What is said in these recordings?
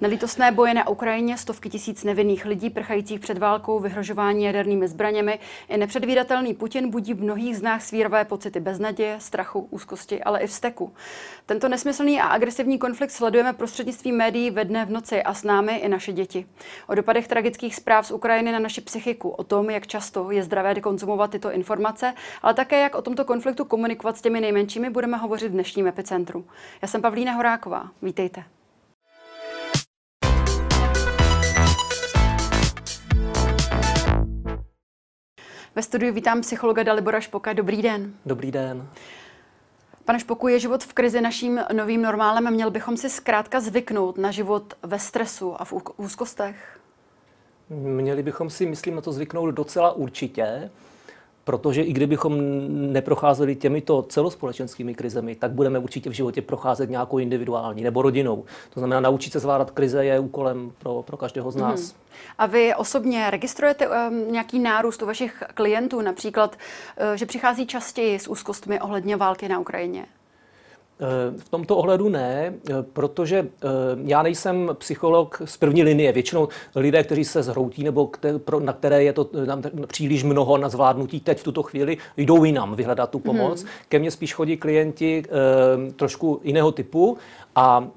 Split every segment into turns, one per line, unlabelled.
Nelítostné boje na Ukrajině, stovky tisíc nevinných lidí prchajících před válkou, vyhrožování jadernými zbraněmi i nepředvídatelný Putin budí v mnohých z nás svíravé pocity beznaděje, strachu, úzkosti, ale i vzteku. Tento nesmyslný a agresivní konflikt sledujeme prostřednictvím médií ve dne v noci a s námi i naše děti. O dopadech tragických zpráv z Ukrajiny na naši psychiku, o tom, jak často je zdravé konzumovat tyto informace, ale také jak o tomto konfliktu komunikovat s těmi nejmenšími, budeme hovořit v dnešním epicentru. Já jsem Pavlína Horáková. Vítejte. Ve studiu vítám psychologa Dalibora Špoka. Dobrý den.
Dobrý den.
Pane Špoku, je život v krizi naším novým normálem? Měl bychom si zkrátka zvyknout na život ve stresu a v úzkostech?
Měli bychom si, myslím, na to zvyknout docela určitě protože i kdybychom neprocházeli těmito celospolečenskými krizemi, tak budeme určitě v životě procházet nějakou individuální nebo rodinou. To znamená, naučit se zvládat krize je úkolem pro, pro každého z mhm. nás. Hmm.
A vy osobně registrujete um, nějaký nárůst u vašich klientů, například, uh, že přichází častěji s úzkostmi ohledně války na Ukrajině?
V tomto ohledu ne, protože eh, já nejsem psycholog z první linie. Většinou lidé, kteří se zhroutí nebo na které je to příliš mnoho na zvládnutí teď v tuto chvíli, jdou jinam vyhledat tu pomoc. Hmm. Ke mně spíš chodí klienti eh, trošku jiného typu a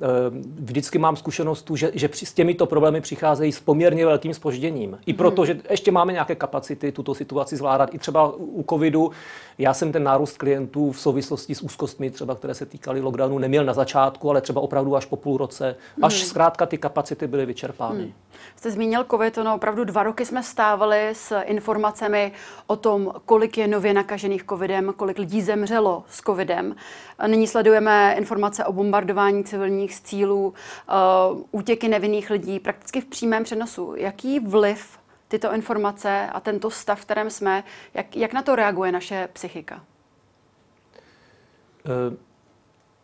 vždycky mám zkušenost tu, že, že s těmito problémy přicházejí s poměrně velkým spožděním. I proto, hmm. že ještě máme nějaké kapacity tuto situaci zvládat. I třeba u covidu, já jsem ten nárůst klientů v souvislosti s úzkostmi, třeba které se týkaly lockdownu, neměl na začátku, ale třeba opravdu až po půl roce, až hmm. zkrátka ty kapacity byly vyčerpány. Hmm.
Jste zmínil COVID, no opravdu dva roky jsme stávali s informacemi o tom, kolik je nově nakažených COVIDem, kolik lidí zemřelo s COVIDem. Nyní sledujeme informace o bombardování civilních cílů, uh, útěky nevinných lidí prakticky v přímém přenosu. Jaký vliv tyto informace a tento stav, v kterém jsme, jak, jak na to reaguje naše psychika?
Uh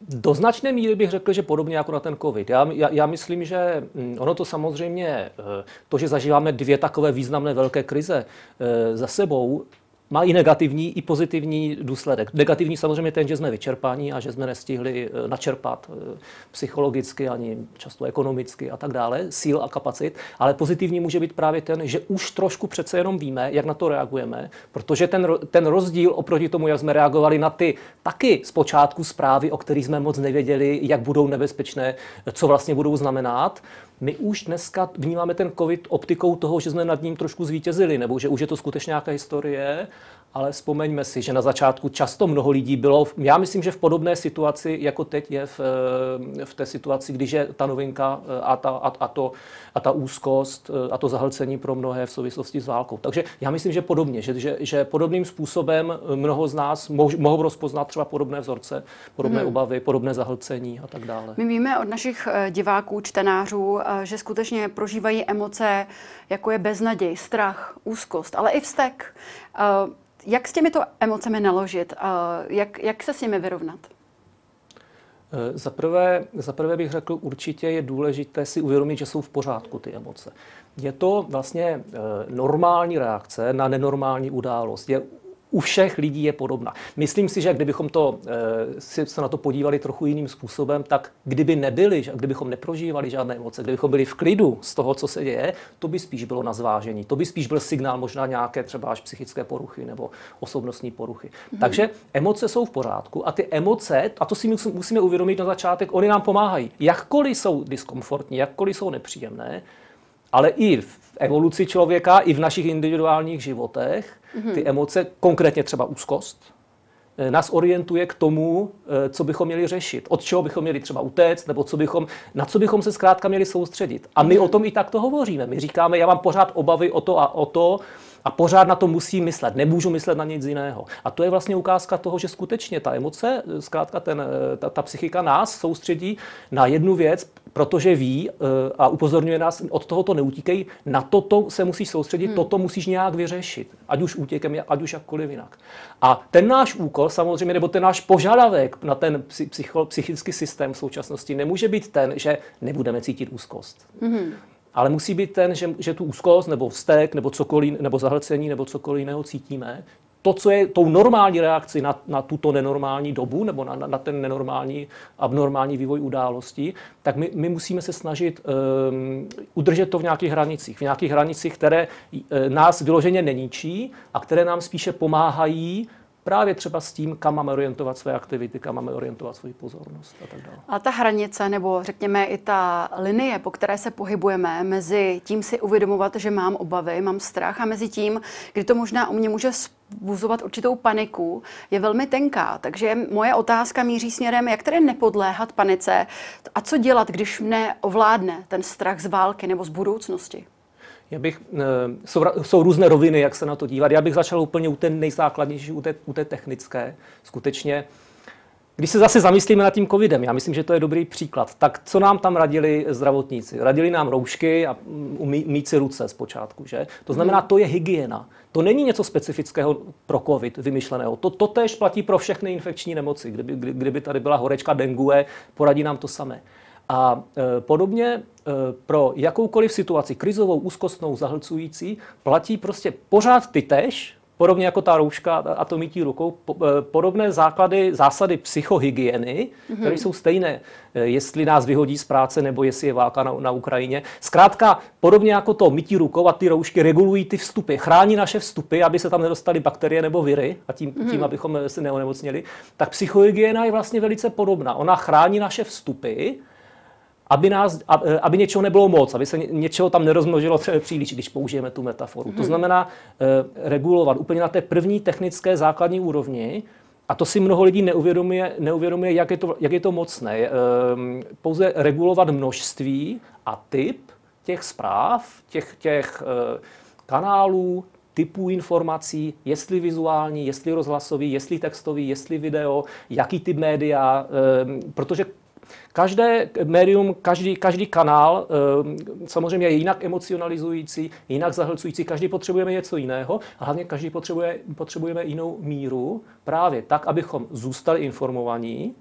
do značné míry bych řekl, že podobně jako na ten COVID. Já, já, já myslím, že mm, ono to samozřejmě, eh, to, že zažíváme dvě takové významné velké krize eh, za sebou, má i negativní, i pozitivní důsledek. Negativní samozřejmě ten, že jsme vyčerpáni a že jsme nestihli eh, načerpat eh, psychologicky ani často ekonomicky a tak dále, síl a kapacit, ale pozitivní může být právě ten, že už trošku přece jenom víme, jak na to reagujeme, protože ten, ten rozdíl oproti tomu, jak jsme reagovali na ty taky zpočátku zprávy, o kterých jsme moc nevěděli, jak budou nebezpečné, co vlastně budou znamenat, my už dneska vnímáme ten COVID optikou toho, že jsme nad ním trošku zvítězili, nebo že už je to skutečně nějaká historie ale vzpomeňme si, že na začátku často mnoho lidí bylo, já myslím, že v podobné situaci, jako teď je v, eh, v té situaci, když je ta novinka eh, a ta, a, a, to, a ta úzkost eh, a to zahlcení pro mnohé v souvislosti s válkou. Takže já myslím, že podobně, že, že, že podobným způsobem mnoho z nás moh, mohou rozpoznat třeba podobné vzorce, podobné hmm. obavy, podobné zahlcení a tak dále.
My víme od našich diváků, čtenářů, že skutečně prožívají emoce, jako je beznaděj, strach, úzkost, ale i vztek. Jak s těmito emocemi naložit? Jak, jak se s nimi vyrovnat?
Eh, za prvé, za prvé bych řekl, určitě je důležité si uvědomit, že jsou v pořádku ty emoce. Je to vlastně eh, normální reakce na nenormální událost. Je u všech lidí je podobná. Myslím si, že kdybychom to, eh, si se na to podívali trochu jiným způsobem, tak kdyby nebyli, kdybychom neprožívali žádné emoce, kdybychom byli v klidu z toho, co se děje, to by spíš bylo na zvážení. To by spíš byl signál možná nějaké třeba až psychické poruchy nebo osobnostní poruchy. Hmm. Takže emoce jsou v pořádku a ty emoce, a to si musíme uvědomit na začátek, oni nám pomáhají. Jakkoliv jsou diskomfortní, jakkoliv jsou nepříjemné, ale i v evoluci člověka, i v našich individuálních životech, mm-hmm. ty emoce, konkrétně třeba úzkost, eh, nás orientuje k tomu, eh, co bychom měli řešit, od čeho bychom měli třeba utéct, nebo co bychom, na co bychom se zkrátka měli soustředit. A my mm-hmm. o tom i takto hovoříme. My říkáme, já mám pořád obavy o to a o to, a pořád na to musím myslet, nemůžu myslet na nic jiného. A to je vlastně ukázka toho, že skutečně ta emoce, zkrátka ten, ta, ta psychika nás soustředí na jednu věc, protože ví eh, a upozorňuje nás, od toho to neutíkej, na toto se musíš soustředit, hmm. toto musíš nějak vyřešit, ať už útěkem, ať už jakkoliv jinak. A ten náš úkol samozřejmě, nebo ten náš požadavek na ten psycho, psychický systém v současnosti nemůže být ten, že nebudeme cítit úzkost. Hmm ale musí být ten, že, že tu úzkost nebo vztek nebo cokoliv, nebo zahlcení nebo cokoliv jiného cítíme, to, co je tou normální reakcí na, na tuto nenormální dobu nebo na, na ten nenormální, abnormální vývoj událostí, tak my, my musíme se snažit um, udržet to v nějakých hranicích. V nějakých hranicích, které uh, nás vyloženě neníčí a které nám spíše pomáhají právě třeba s tím, kam máme orientovat své aktivity, kam máme orientovat svoji pozornost a tak dále.
A ta hranice, nebo řekněme i ta linie, po které se pohybujeme, mezi tím si uvědomovat, že mám obavy, mám strach a mezi tím, kdy to možná u mě může vzbuzovat určitou paniku, je velmi tenká. Takže moje otázka míří směrem, jak tedy nepodléhat panice a co dělat, když mne ovládne ten strach z války nebo z budoucnosti.
Já bych, eh, jsou, jsou různé roviny, jak se na to dívat. Já bych začal úplně u té nejzákladnější, u té, u té technické. Skutečně, když se zase zamyslíme nad tím covidem, já myslím, že to je dobrý příklad, tak co nám tam radili zdravotníci? Radili nám roušky a umí, mít si ruce zpočátku, že? To znamená, to je hygiena. To není něco specifického pro covid vymyšleného. To, to též platí pro všechny infekční nemoci. Kdyby, kdyby tady byla horečka dengue, poradí nám to samé. A e, podobně e, pro jakoukoliv situaci, krizovou, úzkostnou, zahlcující, platí prostě pořád ty tež, podobně jako ta rouška a to mítí rukou, e, podobné základy, zásady psychohygieny, mm-hmm. které jsou stejné, jestli nás vyhodí z práce nebo jestli je válka na, na Ukrajině. Zkrátka, podobně jako to mítí rukou a ty roušky regulují ty vstupy, chrání naše vstupy, aby se tam nedostaly bakterie nebo viry a tím, mm-hmm. tím abychom se neonemocněli, tak psychohygiena je vlastně velice podobná. Ona chrání naše vstupy, aby, nás, e, aby něčeho nebylo moc, aby se něčeho tam nerozmnožilo příliš, když použijeme tu metaforu. To hmm. znamená eh, regulovat úplně na té první technické základní úrovni, a to si mnoho lidí neuvědomuje, neuvědomuje jak, je to, jak je to mocné. Eh, pouze regulovat množství a typ těch zpráv, těch, těch eh, kanálů, typů informací, jestli vizuální, jestli rozhlasový, jestli textový, jestli video, jaký typ média, protože Každé médium, každý, každý kanál eh, samozřejmě je jinak emocionalizující, jinak zahlcující, každý potřebujeme něco jiného a hlavně každý potřebuje, potřebujeme jinou míru právě tak, abychom zůstali informovaní,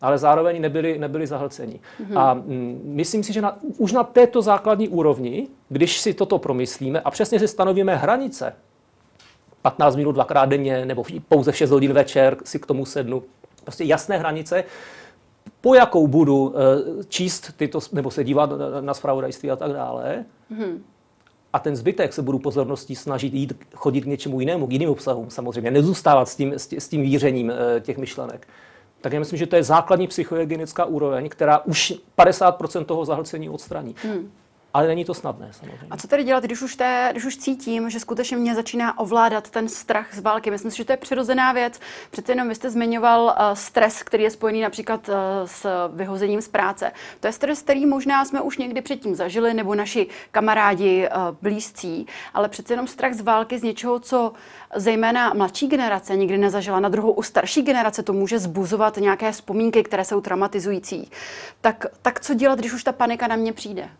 ale zároveň nebyli, nebyli zahlcení. Mm-hmm. A mm, myslím si, že na, už na této základní úrovni, když si toto promyslíme a přesně si stanovíme hranice, 15 minut dvakrát denně nebo pouze v 6 hodin večer si k tomu sednu, prostě jasné hranice, po jakou budu eh, číst tyto, nebo se dívat na spravodajství a tak dále. Hmm. A ten zbytek se budu pozorností snažit jít, chodit k něčemu jinému, k jiným obsahům samozřejmě, nezůstávat s tím, s tím vířením eh, těch myšlenek. Tak já myslím, že to je základní psychohygienická úroveň, která už 50% toho zahlcení odstraní. Hmm. Ale není to snadné samozřejmě.
A co tedy dělat, když už, té, když už cítím, že skutečně mě začíná ovládat ten strach z války? Myslím si, že to je přirozená věc. Přece jenom vy jste zmiňoval uh, stres, který je spojený například uh, s vyhozením z práce. To je stres, který možná jsme už někdy předtím zažili, nebo naši kamarádi uh, blízcí, ale přece jenom strach z války z něčeho, co zejména mladší generace nikdy nezažila. Na druhou u starší generace to může zbuzovat nějaké vzpomínky, které jsou traumatizující. Tak, tak co dělat, když už ta panika na mě přijde?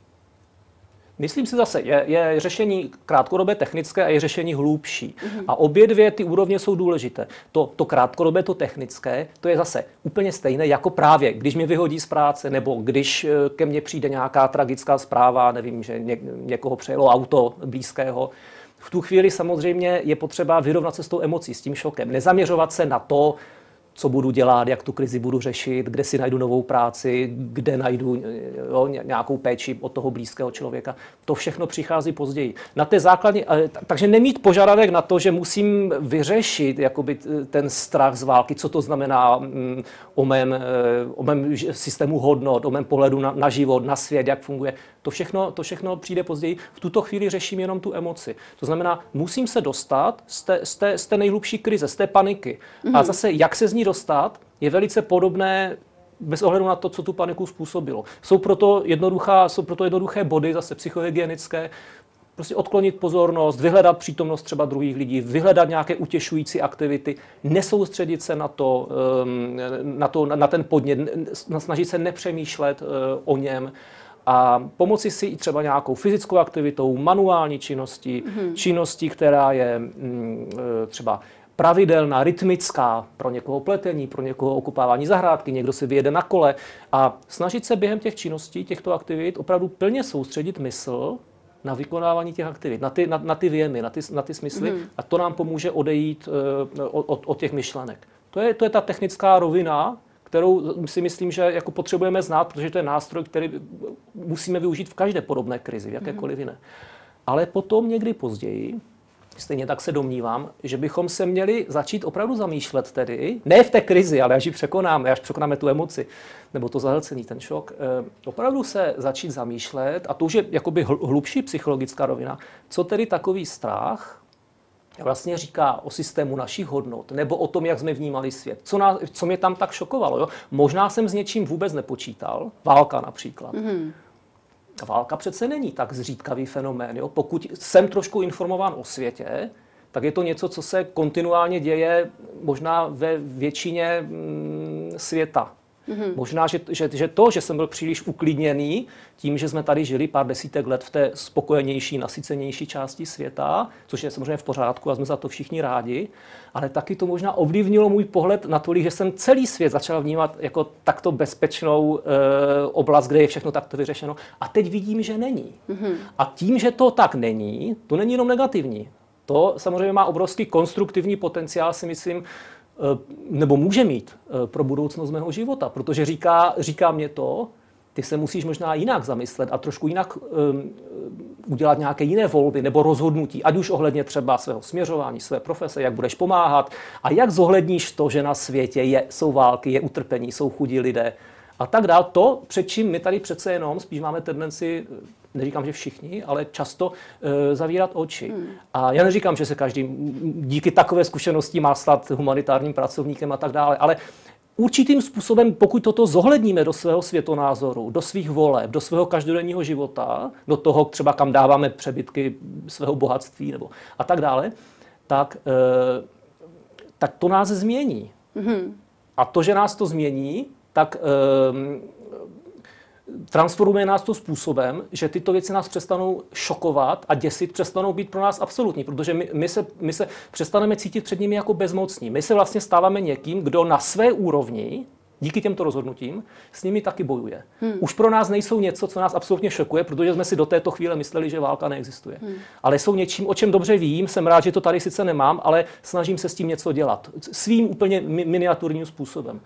Myslím si zase, je, je řešení krátkodobé technické a je řešení hlubší. Mm-hmm. A obě dvě ty úrovně jsou důležité. To, to krátkodobé, to technické, to je zase úplně stejné jako právě, když mě vyhodí z práce, nebo když eh, ke mně přijde nějaká tragická zpráva, nevím, že ně, někoho přejelo auto blízkého. V tu chvíli samozřejmě je potřeba vyrovnat se s tou emocí, s tím šokem. Nezaměřovat se na to, co budu dělat, jak tu krizi budu řešit, kde si najdu novou práci, kde najdu jo, nějakou péči od toho blízkého člověka. To všechno přichází později. Na té základní, takže nemít požadavek na to, že musím vyřešit jakoby, ten strach z války, co to znamená mm, o mém, eh, o mém systému hodnot, o mém pohledu na, na život, na svět, jak funguje. To všechno, to všechno přijde později. V tuto chvíli řeším jenom tu emoci. To znamená, musím se dostat z té, z té, z té nejhlubší krize, z té paniky. Mm-hmm. A mhm. zase, jak se z ní dostat, je velice podobné bez ohledu na to, co tu paniku způsobilo. Jsou proto, jednoduchá, jsou proto jednoduché body, zase psychohygienické, prostě odklonit pozornost, vyhledat přítomnost třeba druhých lidí, vyhledat nějaké utěšující aktivity, nesoustředit se na to, ehm, na, to, na ten podnět, snažit se nepřemýšlet eh, o něm a pomoci si i třeba nějakou fyzickou aktivitou, manuální činností, mm-hmm. činností, která je mm, e, třeba pravidelná, rytmická, pro někoho pletení, pro někoho okupávání zahrádky, někdo si vyjede na kole a snažit se během těch činností, těchto aktivit opravdu plně soustředit mysl na vykonávání těch aktivit, na ty, na, na ty věmy, na ty, na ty smysly mm. a to nám pomůže odejít uh, od, od těch myšlenek. To je, to je ta technická rovina, kterou si myslím, že jako potřebujeme znát, protože to je nástroj, který musíme využít v každé podobné krizi, v jakékoliv jiné. Ale potom někdy později, stejně tak se domnívám, že bychom se měli začít opravdu zamýšlet tedy, ne v té krizi, ale až ji překonáme, až překonáme tu emoci, nebo to zahlcení, ten šok, eh, opravdu se začít zamýšlet, a to už je jakoby hlubší psychologická rovina, co tedy takový strach vlastně říká o systému našich hodnot, nebo o tom, jak jsme vnímali svět. Co, nás, co mě tam tak šokovalo? Jo? Možná jsem s něčím vůbec nepočítal, válka například. Mm-hmm. Válka přece není tak zřídkavý fenomén. Jo? Pokud jsem trošku informován o světě, tak je to něco, co se kontinuálně děje možná ve většině mm, světa. Mm-hmm. Možná, že, že, že to, že jsem byl příliš uklidněný tím, že jsme tady žili pár desítek let v té spokojenější, nasycenější části světa, což je samozřejmě v pořádku a jsme za to všichni rádi, ale taky to možná ovlivnilo můj pohled na to, že jsem celý svět začal vnímat jako takto bezpečnou e, oblast, kde je všechno takto vyřešeno. A teď vidím, že není. Mm-hmm. A tím, že to tak není, to není jenom negativní. To samozřejmě má obrovský konstruktivní potenciál, si myslím, nebo může mít eh, pro budoucnost mého života, protože říká, říká mě to, ty se musíš možná jinak zamyslet a trošku jinak um, udělat nějaké jiné volby nebo rozhodnutí, ať už ohledně třeba svého směřování, své profese, jak budeš pomáhat a jak zohledníš to, že na světě je, jsou války, je utrpení, jsou chudí lidé a tak dál. To, před čím my tady přece jenom spíš máme tendenci neříkám, že všichni, ale často uh, zavírat oči. Hmm. A já neříkám, že se každý díky takové zkušenosti má stát humanitárním pracovníkem a tak dále, ale určitým způsobem, pokud toto zohledníme do svého světonázoru, do svých voleb, do svého každodenního života, do toho třeba, kam dáváme přebytky svého bohatství nebo a tak dále, tak, uh, tak to nás změní. Hmm. A to, že nás to změní, tak uh, transformuje nás to způsobem, že tyto věci nás přestanou šokovat a děsit, přestanou být pro nás absolutní, protože my, my, se, my se přestaneme cítit před nimi jako bezmocní. My se vlastně stáváme někým, kdo na své úrovni díky těmto rozhodnutím s nimi taky bojuje. Hmm. Už pro nás nejsou něco, co nás absolutně šokuje, protože jsme si do této chvíle mysleli, že válka neexistuje. Hmm. Ale jsou něčím, o čem dobře vím, jsem rád, že to tady sice nemám, ale snažím se s tím něco dělat. Svým úplně miniaturním způsobem.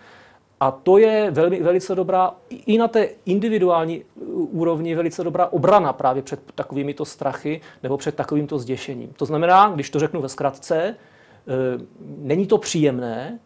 A to je velmi, velice dobrá, i na té individuální úrovni velice dobrá obrana právě před takovými to strachy nebo před takovým to zděšením. To znamená, když to řeknu ve zkratce, e, není to příjemné,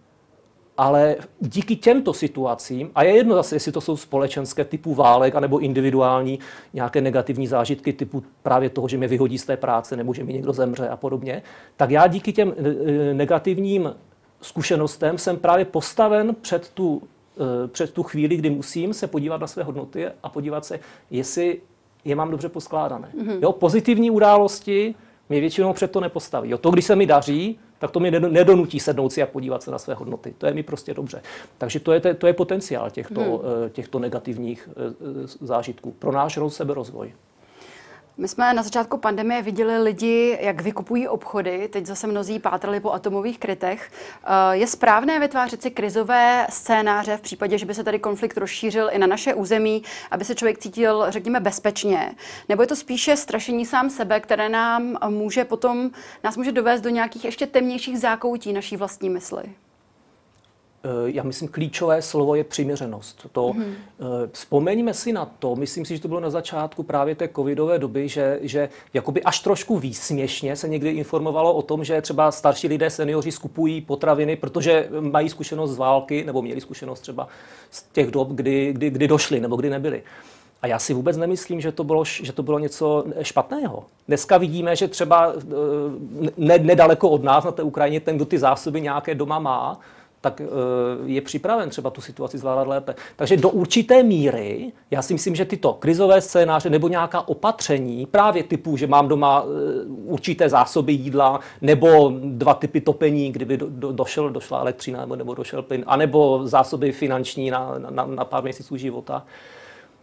ale díky těmto situacím, a je jedno zase, jestli to jsou společenské typu válek, anebo individuální nějaké negativní zážitky typu právě toho, že mě vyhodí z té práce, nebo že mi někdo zemře a podobně, tak já díky těm e, negativním zkušenostem jsem právě postaven před tu, eh, před tu chvíli, kdy musím se podívat na své hodnoty a podívat se, jestli je mám dobře poskládané. Mm-hmm. Jo, pozitivní události mě většinou před to nepostaví. Jo, to, když se mi daří, tak to mi nedonutí sednout si a podívat se na své hodnoty. To je mi prostě dobře. Takže to je, to je potenciál těchto, hmm. těchto negativních eh, zážitků pro náš seberozvoj.
My jsme na začátku pandemie viděli lidi, jak vykupují obchody, teď zase mnozí pátrali po atomových krytech. Eh, je správné vytvářet si krizové scénáře v případě, že by se tady konflikt rozšířil i na naše území, aby se člověk cítil, řekněme, bezpečně? Nebo je to spíše strašení sám sebe, které nám může potom, nás může dovést do nějakých ještě temnějších zákoutí naší vlastní mysli?
Eh, já myslím, klíčové slovo je přiměřenost. To, mm-hmm. Vzpomeňme si na to, myslím si, že to bylo na začátku právě té covidové doby, že, že jakoby až trošku výsměšně se někdy informovalo o tom, že třeba starší lidé, seniori skupují potraviny, protože mají zkušenost z války, nebo měli zkušenost třeba z těch dob, kdy, kdy, kdy došli nebo kdy nebyli. A já si vůbec nemyslím, že to bylo, že to bylo něco špatného. Dneska vidíme, že třeba eh, ne, nedaleko od nás na té Ukrajině ten, kdo ty zásoby nějaké doma má, tak eh, je připraven třeba tu situaci zvládat lépe. Takže do určité míry, já si myslím, že tyto krizové scénáře nebo nějaká opatření, právě typu, že mám doma eh, určité zásoby jídla, nebo dva typy topení, kdyby do, do, došel, došla elektřina nebo, nebo došel plyn, anebo zásoby finanční na, na, na pár měsíců života,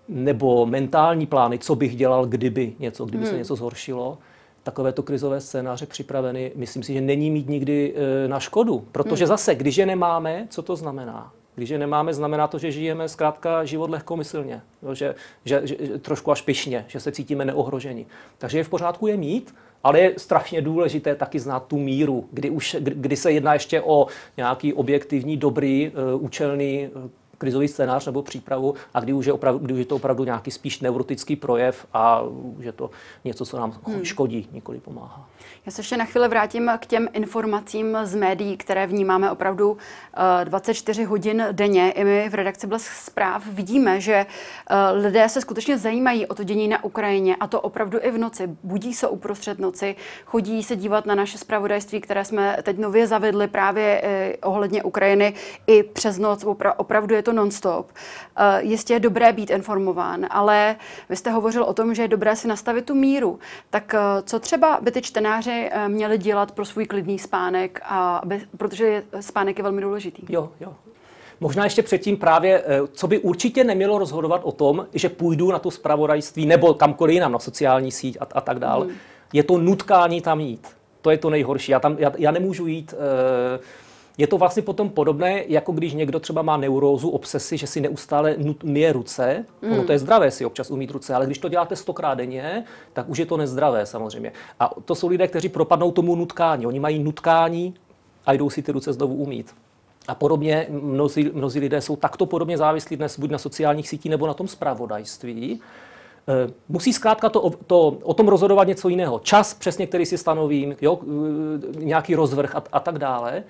nebo mentální plány, co bych dělal, kdyby něco, kdyby hmm. se něco zhoršilo, takovéto krizové scénáře připraveny, myslím si, že není mít nikdy e, na škodu. Protože hmm. zase, když je nemáme, co to znamená? Když je nemáme, znamená to, že žijeme zkrátka život lehkomyslně, jo, že, že, že, trošku až pyšně, že se cítíme neohroženi. Takže je v pořádku je mít, ale je strašně důležité taky znát tu míru, kdy, už, kdy se jedná ještě o nějaký objektivní, dobrý, uh, účelný uh, krizový scénář nebo přípravu a kdy už je, opravdu, kdy už je to opravdu nějaký spíš neurotický projev a už je to něco, co nám hmm. škodí, nikoli pomáhá.
Já se ještě na chvíli vrátím k těm informacím z médií, které vnímáme opravdu 24 eh, hodin denně. I my v redakci Blesk zpráv vidíme, že eh, lidé se skutečně zajímají o to dění na Ukrajině a to opravdu i v noci. Budí se uprostřed noci, chodí se dívat na naše zpravodajství, které jsme teď nově zavedli právě eh, ohledně Ukrajiny i přes noc. Opravdu je to nonstop. Jistě je dobré být informován, ale vy jste hovořil o tom, že je dobré si nastavit tu míru. Tak co třeba by ty čtenáři Eh, měli dělat pro svůj klidný spánek, a aby, protože spánek je velmi důležitý.
Jo, jo. Možná ještě předtím právě, eh, co by určitě nemělo rozhodovat o tom, že půjdu na to zpravodajství nebo kamkoliv jinam, na sociální síť a, a tak dále. Hmm. Je to nutkání tam jít. To je to nejhorší. Já, tam, já, já nemůžu jít uh, je to vlastně potom podobné, jako když někdo třeba má neurózu, obsesy, že si neustále myje ruce. Mm. Ono to je zdravé si občas umít ruce, ale když to děláte stokrát denně, tak už je to nezdravé samozřejmě. A to jsou lidé, kteří propadnou tomu nutkání. Oni mají nutkání a jdou si ty ruce znovu umít. A podobně mnozí, mnozí lidé jsou takto podobně závislí dnes buď na sociálních sítích nebo na tom zpravodajství. E, musí zkrátka to, to, o tom rozhodovat něco jiného. Čas přesně, který si stanovím, jo, e, nějaký rozvrh a, a tak dále.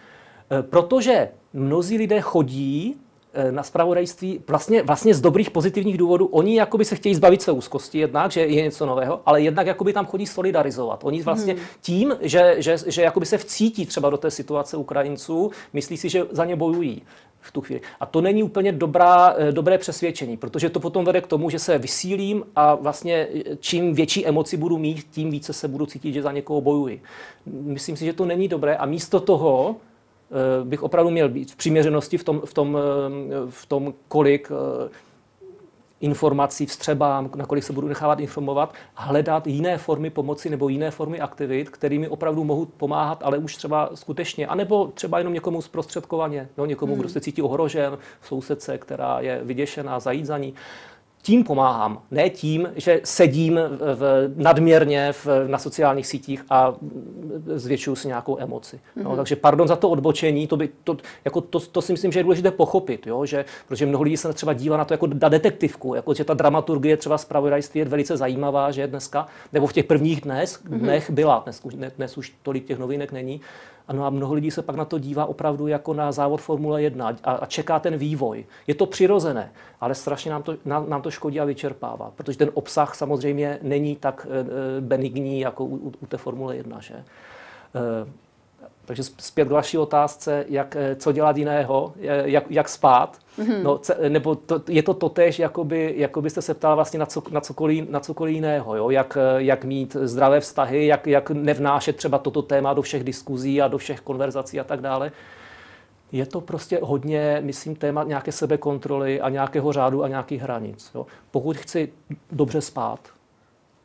Eh, protože mnozí lidé chodí eh, na spravodajství vlastně, vlastně z dobrých pozitivních důvodů. Oni jakoby se chtějí zbavit své úzkosti jednak, že je něco nového, ale jednak jakoby tam chodí solidarizovat. Oni vlastně hmm. tím, že, že, že jakoby se vcítí třeba do té situace Ukrajinců, myslí si, že za ně bojují v tu chvíli. A to není úplně dobrá, eh, dobré přesvědčení, protože to potom vede k tomu, že se vysílím a vlastně čím větší emoci budu mít, tím více se budu cítit, že za někoho bojuji. Myslím si, že to není dobré a místo toho bych opravdu měl být v přiměřenosti v tom, v tom, eh, v tom kolik eh, informací vstřebám, na kolik se budu nechávat informovat, hledat jiné formy pomoci nebo jiné formy aktivit, kterými opravdu mohu pomáhat, ale už třeba skutečně, anebo třeba jenom někomu zprostředkovaně, no, někomu, hmm. kdo se cítí ohrožen, sousedce, která je vyděšená, zajít za ní tím pomáhám. Ne tím, že sedím v, nadměrně v, na sociálních sítích a zvětšuju si nějakou emoci. No, mm-hmm. Takže pardon za to odbočení, to, by, to, jako to, to si myslím, že je důležité pochopit, jo? Že, protože mnoho lidí se třeba dívá na to jako na detektivku, jako, že ta dramaturgie třeba zpravodajství je velice zajímavá, že dneska, nebo v těch prvních dnes, mm-hmm. dnech byla, dnes, dnes, dnes už tolik těch novinek není, ano a mnoho lidí se pak na to dívá opravdu jako na závod Formule 1 a, a čeká ten vývoj. Je to přirozené, ale strašně nám to, nám, nám to škodí a vyčerpává, protože ten obsah samozřejmě není tak e, benigní jako u, u té Formule 1. Že? Takže zpět k vaší otázce, jak, eh, co dělat jiného, jak, jak spát. Mm-hmm. No, nebo to, je to totéž, jakoby, jako byste se ptala vlastně na, co, na, cokoliv, na cokoliv jiného. Jo? Jak, eh, jak mít zdravé vztahy, jak, jak nevnášet třeba toto téma do všech diskuzí a do všech konverzací a tak dále. Je to prostě hodně, myslím, téma nějaké sebekontroly a nějakého řádu a nějakých hranic. Jo? Pokud chci dobře spát,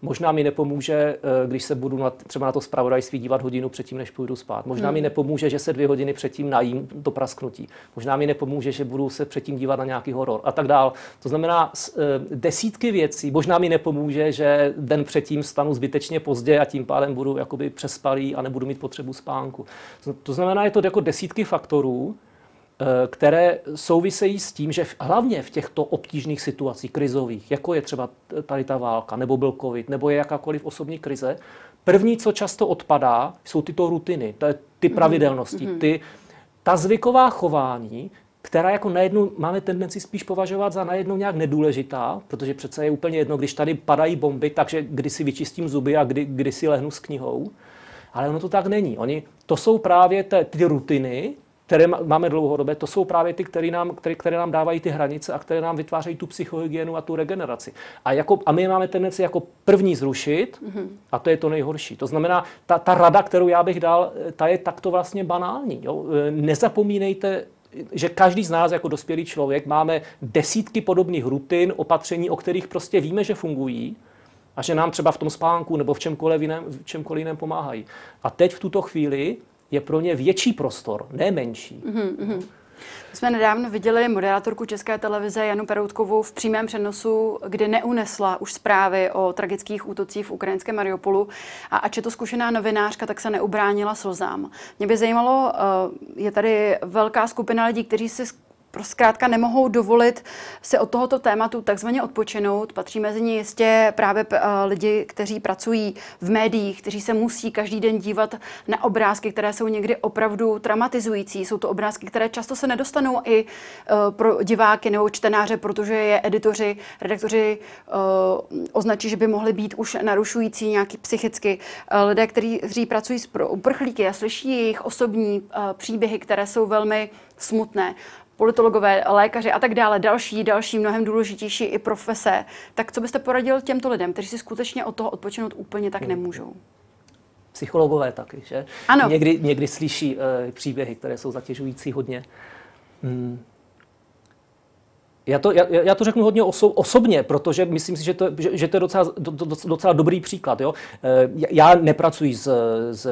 Možná mi nepomůže, eh, když se budu na, třeba na to zpravodajství dívat hodinu předtím, než půjdu spát. Možná hmm. mi nepomůže, že se dvě hodiny předtím najím to prasknutí. Možná mi nepomůže, že budu se předtím dívat na nějaký horor a tak dál. To znamená eh, desítky věcí. Možná mi nepomůže, že den předtím stanu zbytečně pozdě a tím pádem budu jakoby přespalý a nebudu mít potřebu spánku. To znamená, je to jako desítky faktorů, které souvisejí s tím, že hlavně v těchto obtížných situacích krizových, jako je třeba tady ta válka, nebo byl covid, nebo je jakákoliv osobní krize, první, co často odpadá, jsou tyto rutiny, ty mhm. pravidelnosti, mm-hmm. ty, ta zvyková chování, která jako najednou máme tendenci spíš považovat za najednou nějak nedůležitá, protože přece je úplně jedno, když tady padají bomby, takže kdy si vyčistím zuby a kdy, kdy si lehnu s knihou. Ale ono to tak není. Oni, to jsou právě te, ty rutiny, které máme dlouhodobé, to jsou právě ty, které nám, které, které nám dávají ty hranice a které nám vytvářejí tu psychohygienu a tu regeneraci. A, jako, a my máme tendenci jako první zrušit mm-hmm. a to je to nejhorší. To znamená, ta, ta rada, kterou já bych dal, ta je takto vlastně banální. Jo? E, nezapomínejte že každý z nás jako dospělý člověk máme desítky podobných rutin, opatření, o kterých prostě víme, že fungují a že nám třeba v tom spánku nebo v čemkoliv jiném, v čemkoliv jiném pomáhají. A teď v tuto chvíli je pro ně větší prostor, ne menší. Mm-hmm.
My jsme nedávno viděli moderátorku České televize Janu Peroutkovou v přímém přenosu, kdy neunesla už zprávy o tragických útocích v ukrajinském Mariupolu a ač je to zkušená novinářka, tak se neubránila slzám. Mě by zajímalo, eh, je tady velká skupina lidí, kteří si zkrátka nemohou dovolit si od tohoto tématu takzvaně odpočinout. Patří mezi ně jistě právě eh, lidi, kteří pracují v médiích, kteří se musí každý den dívat na obrázky, které jsou někdy opravdu traumatizující. Jsou to obrázky, které často se nedostanou i eh, pro diváky nebo čtenáře, protože je editoři, redaktoři eh, označí, že by mohly být už narušující nějaký psychicky. Lidé, kteří pracují s uprchlíky a slyší jejich osobní příběhy, které jsou velmi smutné politologové, lékaři a tak dále, další, další, mnohem důležitější i profese. Tak co byste poradil těmto lidem, kteří si skutečně od toho odpočinout úplně tak hmm. nemůžou?
Psychologové taky, že?
Ano.
Někdy, někdy slyší uh, příběhy, které jsou zatěžující hodně. Hmm. Já to, já, já to řeknu hodně oso, osobně, protože myslím si, že to, že, že to je docela, do, do, docela dobrý příklad. Jo? Eh, já nepracuji s, s,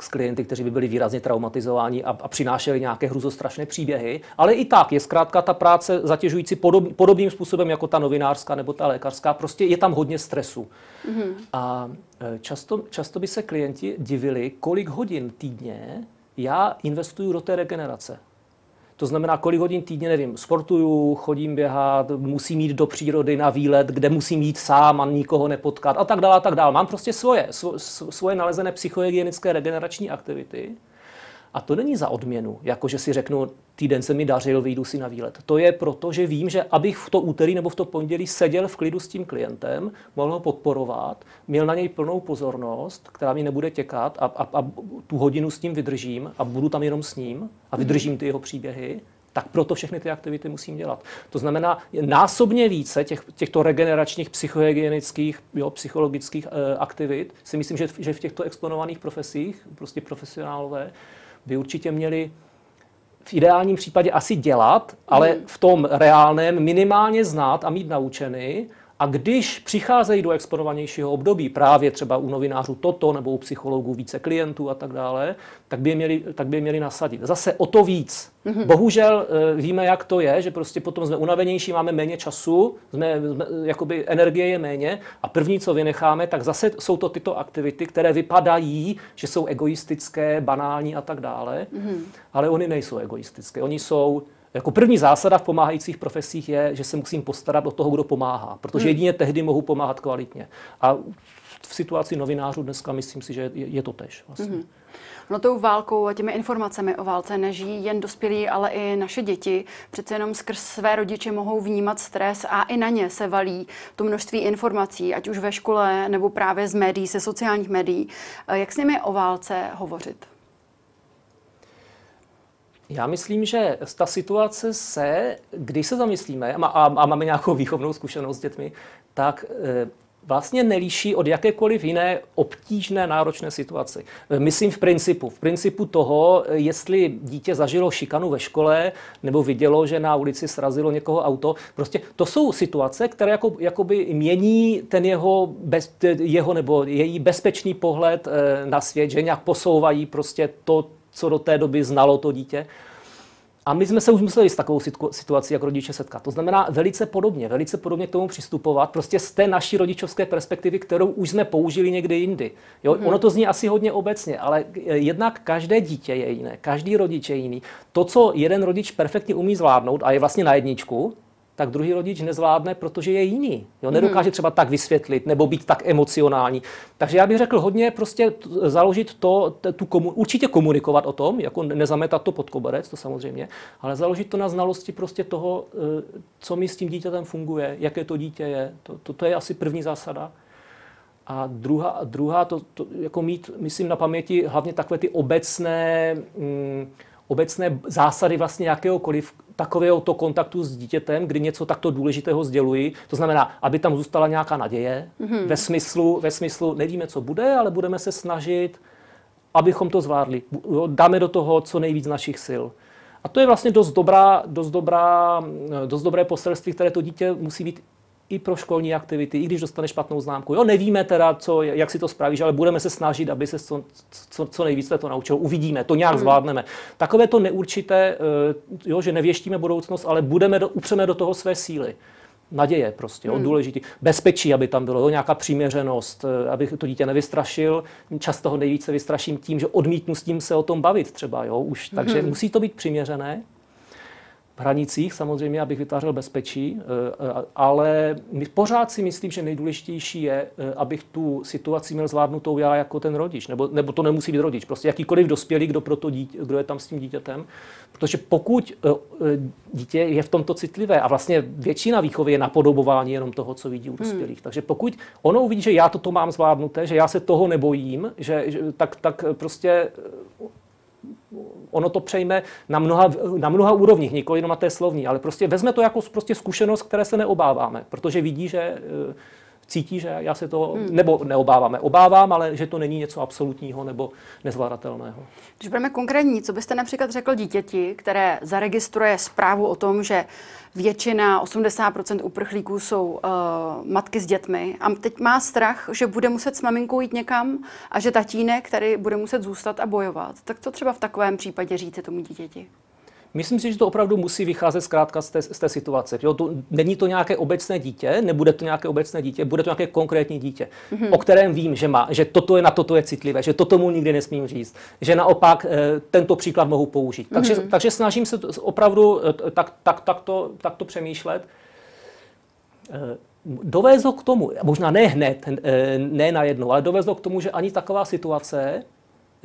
s klienty, kteří by byli výrazně traumatizováni a, a přinášeli nějaké hruzostrašné příběhy, ale i tak je zkrátka ta práce zatěžující podob, podobným způsobem jako ta novinářská nebo ta lékařská. Prostě je tam hodně stresu. Mm-hmm. A eh, často, často by se klienti divili, kolik hodin týdně já investuju do té regenerace. To znamená, kolik hodin týdně, nevím, sportuju, chodím běhat, musím jít do přírody na výlet, kde musím jít sám a nikoho nepotkat a tak dále a tak dále. Mám prostě svoje, svoje nalezené psychohygienické regenerační aktivity a to není za odměnu, jako že si řeknu, týden se mi dařil, vyjdu si na výlet. To je proto, že vím, že abych v to úterý nebo v to pondělí seděl v klidu s tím klientem, mohl ho podporovat, měl na něj plnou pozornost, která mi nebude těkat a, a, a tu hodinu s tím vydržím a budu tam jenom s ním a vydržím ty jeho příběhy, tak proto všechny ty aktivity musím dělat. To znamená násobně více těch, těchto regeneračních psychohygienických, jo, psychologických e, aktivit si myslím, že, že v těchto exponovaných profesích, prostě profesionálové, by určitě měli v ideálním případě asi dělat, ale hmm. v tom reálném minimálně znát a mít naučený. A když přicházejí do exponovanějšího období, právě třeba u novinářů toto nebo u psychologů více klientů a tak dále, tak by je měli, tak by je měli nasadit. Zase o to víc. Mm-hmm. Bohužel eh, víme, jak to je, že prostě potom jsme unavenější, máme méně času, jsme, jsme, jakoby energie je méně a první, co vynecháme, tak zase jsou to tyto aktivity, které vypadají, že jsou egoistické, banální a tak dále, mm-hmm. ale oni nejsou egoistické. Oni jsou jako první zásada v pomáhajících profesích je, že se musím postarat o toho, kdo pomáhá, protože hmm. jedině tehdy mohu pomáhat kvalitně. A v situaci novinářů dneska myslím si, že je, je to tež. Vlastně. Hmm.
No tou válkou a těmi informacemi o válce nežijí jen dospělí, ale i naše děti. Přece jenom skrz své rodiče mohou vnímat stres a i na ně se valí to množství informací, ať už ve škole nebo právě z médií, se sociálních médií. Jak s nimi o válce hovořit?
Já myslím, že ta situace se, když se zamyslíme a, a, a máme nějakou výchovnou zkušenost s dětmi, tak e, vlastně nelíší od jakékoliv jiné obtížné, náročné situace. E, myslím v principu. V principu toho, jestli dítě zažilo šikanu ve škole nebo vidělo, že na ulici srazilo někoho auto. Prostě to jsou situace, které jako, jakoby mění ten jeho, bez, jeho nebo její bezpečný pohled na svět, že nějak posouvají prostě to, co do té doby znalo to dítě. A my jsme se už museli s takovou situací jako rodiče setkat. To znamená velice podobně, velice podobně k tomu přistupovat, prostě z té naší rodičovské perspektivy, kterou už jsme použili někdy jindy. Jo? Hmm. Ono to zní asi hodně obecně, ale jednak každé dítě je jiné, každý rodič je jiný. To, co jeden rodič perfektně umí zvládnout a je vlastně na jedničku, tak druhý rodič nezvládne, protože je jiný. Jo? Nedokáže třeba tak vysvětlit nebo být tak emocionální. Takže já bych řekl hodně prostě založit to, tu komu, určitě komunikovat o tom, jako nezametat to pod koberec, to samozřejmě, ale založit to na znalosti prostě toho, eh, co mi s tím dítětem funguje, jaké to dítě je. To, to, to je asi první zásada. A druhá, druhá to, to jako mít, myslím, na paměti hlavně takové ty obecné, mm, obecné zásady vlastně jakéhokoliv takového to kontaktu s dítětem, kdy něco takto důležitého sděluji. To znamená, aby tam zůstala nějaká naděje mm-hmm. ve, smyslu, ve smyslu, nevíme, co bude, ale budeme se snažit, abychom to zvládli. Dáme do toho co nejvíc našich sil. A to je vlastně dost, dobrá, dost, dobrá, dost dobré poselství, které to dítě musí být i pro školní aktivity, i když dostane špatnou známku. Jo, nevíme teda, co, jak si to spravíš, ale budeme se snažit, aby se co, co, co nejvíce to naučil. Uvidíme, to nějak hmm. zvládneme. Takové to neurčité, eh, jo, že nevěštíme budoucnost, ale budeme do, upřeme do toho své síly naděje prostě, jo, hmm. důležitý. Bezpečí, aby tam bylo, jo, nějaká přiměřenost, eh, aby to dítě nevystrašil. Často ho nejvíce vystraším tím, že odmítnu s tím se o tom bavit třeba, jo, už. Takže hmm. musí to být přiměřené v hranicích samozřejmě, abych vytvářel bezpečí, eh, eh, ale pořád si myslím, že nejdůležitější je, eh, abych tu situaci měl zvládnutou já jako ten rodič, nebo, nebo to nemusí být rodič, prostě jakýkoliv dospělý, kdo, pro to dítě, kdo je tam s tím dítětem, protože pokud dítě je v tomto citlivé a vlastně většina výchovy je napodobování jenom toho, co vidí u hmm. dospělých, hmm. takže pokud ono uvidí, že já toto mám zvládnuté, že já se toho nebojím, že, že tak, tak prostě ono to přejme na mnoha, na mnoha úrovních, nikoli jenom na té slovní, ale prostě vezme to jako prostě zkušenost, které se neobáváme, protože vidí, že eh, cítí, že já se to, hmm. nebo neobáváme, obávám, ale že to není něco absolutního nebo nezvladatelného.
Když budeme konkrétní, co byste například řekl dítěti, které zaregistruje zprávu o tom, že většina, 80% uprchlíků jsou uh, matky s dětmi a teď má strach, že bude muset s maminkou jít někam a že tatínek který bude muset zůstat a bojovat. Tak co třeba v takovém případě říci tomu dítěti?
Myslím si, že to opravdu musí vycházet zkrátka z té, z té situace. Jo, to, není to nějaké obecné dítě, nebude to nějaké obecné dítě, bude to nějaké konkrétní dítě, mm-hmm. o kterém vím, že má, že toto je na toto je citlivé, že toto mu nikdy nesmím říct, že naopak e, tento příklad mohu použít. Mm-hmm. Takže, takže snažím se opravdu e, tak, tak, tak, to, tak to přemýšlet. E, dovezlo k tomu, možná ne hned, ne najednou, ale dovezlo k tomu, že ani taková situace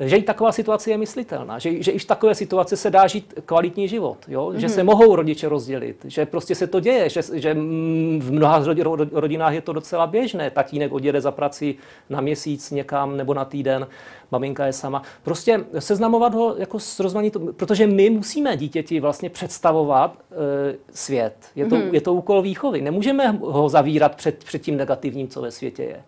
že i taková situace je myslitelná, že, že i v takové situaci se dá žít kvalitní život, jo? Mm-hmm. že se mhm. mohou rodiče rozdělit, že prostě se to děje, že, že v mnoha rodinách je to docela běžné. Tatínek odjede za prací na měsíc někam nebo na týden, maminka je sama. Prostě seznamovat ho jako s rozmanitou, protože my musíme dítěti vlastně představovat e, svět. Je to, mm-hmm. je to úkol výchovy. Nemůžeme ho zavírat před, před tím negativním, co ve světě je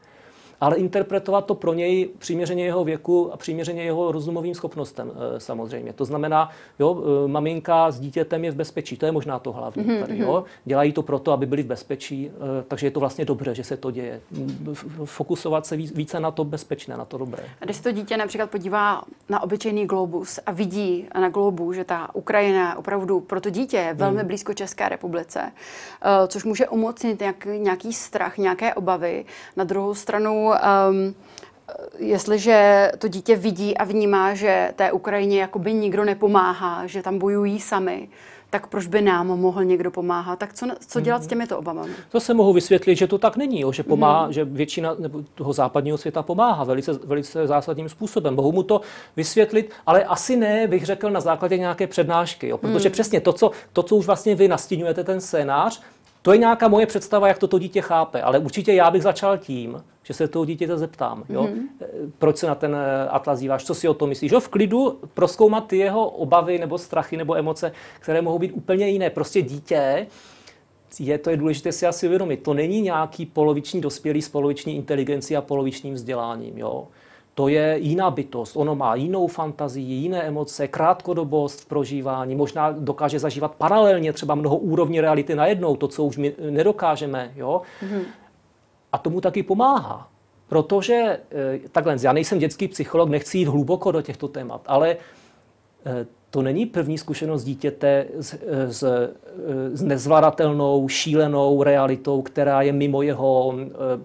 ale interpretovat to pro něj přiměřeně jeho věku a přiměřeně jeho rozumovým schopnostem eh, samozřejmě. To znamená, jo, eh, maminka s dítětem je v bezpečí, to je možná to hlavní mm-hmm. tady, jo. Mhm. Dělají to proto, aby byli v bezpečí, eh, takže je to vlastně dobře, že se to děje. Fokusovat se více na to bezpečné, na to dobré.
A když se to dítě například podívá na obyčejný globus a vidí na globu, že ta Ukrajina opravdu pro to dítě je velmi hmm. blízko České republice, což může umocnit nějaký strach, nějaké obavy. Na druhou stranu um, jestliže to dítě vidí a vnímá, že té Ukrajině jakoby nikdo nepomáhá, že tam bojují sami, tak proč by nám mohl někdo pomáhat? Tak co, co dělat mm-hmm. s mhm. těmito obavami?
To se mohu vysvětlit, že to tak není, jo, že pomáhá, mm-hmm. že většina toho západního světa pomáhá velice, velice zásadním způsobem. Mohu mu to vysvětlit, ale asi ne, bych řekl, na základě nějaké přednášky, jo, protože mm. přesně to co, to, co už vlastně vy nastínujete, ten scénář, to je nějaká moje představa, jak toto dítě chápe, ale určitě já bych začal tím, že se toho dítěte zeptám. Jo? Mm-hmm. Proč se na ten eh, atlas díváš? Co si o tom myslíš? Jo, v klidu proskoumat ty jeho obavy nebo strachy nebo emoce, které mohou být úplně jiné. Prostě dítě je, to je důležité si asi uvědomit. To není nějaký poloviční dospělý s poloviční inteligencí a polovičním vzděláním. Jo? To je jiná bytost. Ono má jinou fantazii, jiné emoce, krátkodobost v prožívání. Možná dokáže zažívat paralelně třeba mnoho úrovní reality najednou, to, co už my nedokážeme. Jo? Mm-hmm. A tomu taky pomáhá. Protože, eh, takhle, já nejsem dětský psycholog, nechci jít hluboko do těchto témat, ale eh, to není první zkušenost dítěte s, eh, s, s nezvladatelnou, šílenou realitou, která je mimo jeho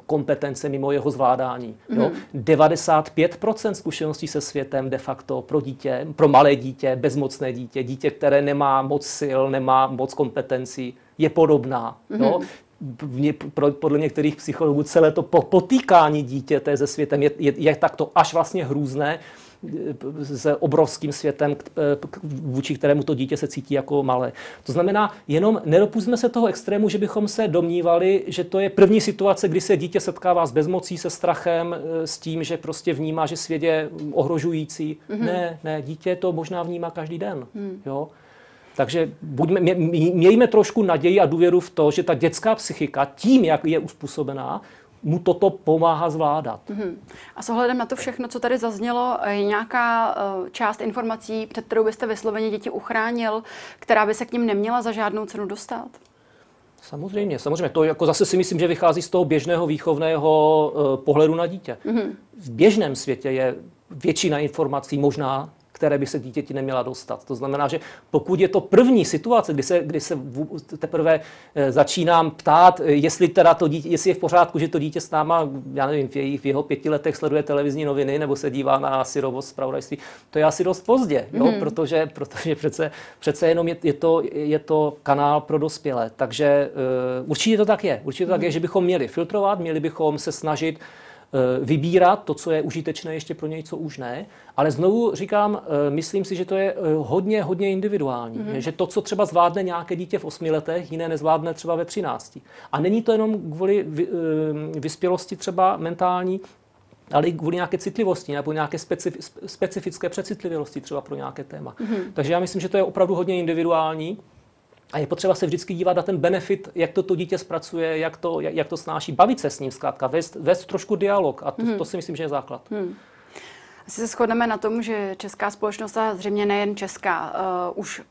kompetence, mimo jeho zvládání. Mm. Jo? 95% mhm. zkušeností se světem de facto pro dítě, pro malé dítě, bezmocné dítě, dítě, které nemá moc sil, nemá moc kompetencí, je podobná. Mm. Jo? Mhm podle některých psychologů celé to potýkání dítěte se světem je, je, je takto až vlastně hrůzné s obrovským světem, vůči kterému to dítě se cítí jako malé. To znamená, jenom nedopustíme se toho extrému, že bychom se domnívali, že to je první situace, kdy se dítě setkává s bezmocí, se strachem, s tím, že prostě vnímá, že svět je ohrožující. Mm-hmm. Ne, ne, dítě to možná vnímá každý den. Mm. Jo? Takže buďme, mě, mějme trošku naději a důvěru v to, že ta dětská psychika tím, jak je uspůsobená, mu toto pomáhá zvládat. Mm-hmm.
A s ohledem na to všechno, co tady zaznělo, je nějaká uh, část informací, před kterou byste vysloveně děti uchránil, která by se k ním neměla za žádnou cenu dostat?
Samozřejmě, samozřejmě. To jako zase si myslím, že vychází z toho běžného výchovného uh, pohledu na dítě. Mm-hmm. V běžném světě je většina informací možná které by se dítěti neměla dostat. To znamená, že pokud je to první situace, kdy se, kdy se teprve eh, začínám ptát, eh, jestli, teda to dítě, jestli je v pořádku, že to dítě s náma, já nevím, v, jej, v jeho pěti letech sleduje televizní noviny nebo se dívá na syrovost zpravodajství, to je asi dost pozdě, jo? Mm. protože, protože přece, přece jenom je, je, to, je to kanál pro dospělé. Takže uh, určitě to tak je. Určitě to mm. tak je, hmm. že bychom měli filtrovat, měli bychom se snažit Eh, vybírat to, co je užitečné ještě pro něj, co už ne. Ale znovu říkám, eh, myslím si, že to je eh, hodně, hodně individuální. Mm-hmm. Že to, co třeba zvládne nějaké dítě v osmi letech, jiné nezvládne třeba ve třinácti. A není to jenom kvůli vyspělosti třeba mentální, ale i kvůli nějaké citlivosti nebo nějaké specifické přecitlivělosti třeba pro nějaké téma. Mm-hmm. Takže já myslím, že to je opravdu hodně individuální. A je potřeba se vždycky dívat na ten benefit, jak to to dítě zpracuje, jak to, jak, jak to snáší, bavit se s ním zkrátka, vést, vést trošku dialog a to, hmm. to si myslím, že je základ. Hmm.
Asi se shodneme na tom, že česká společnost a zřejmě nejen česká uh, už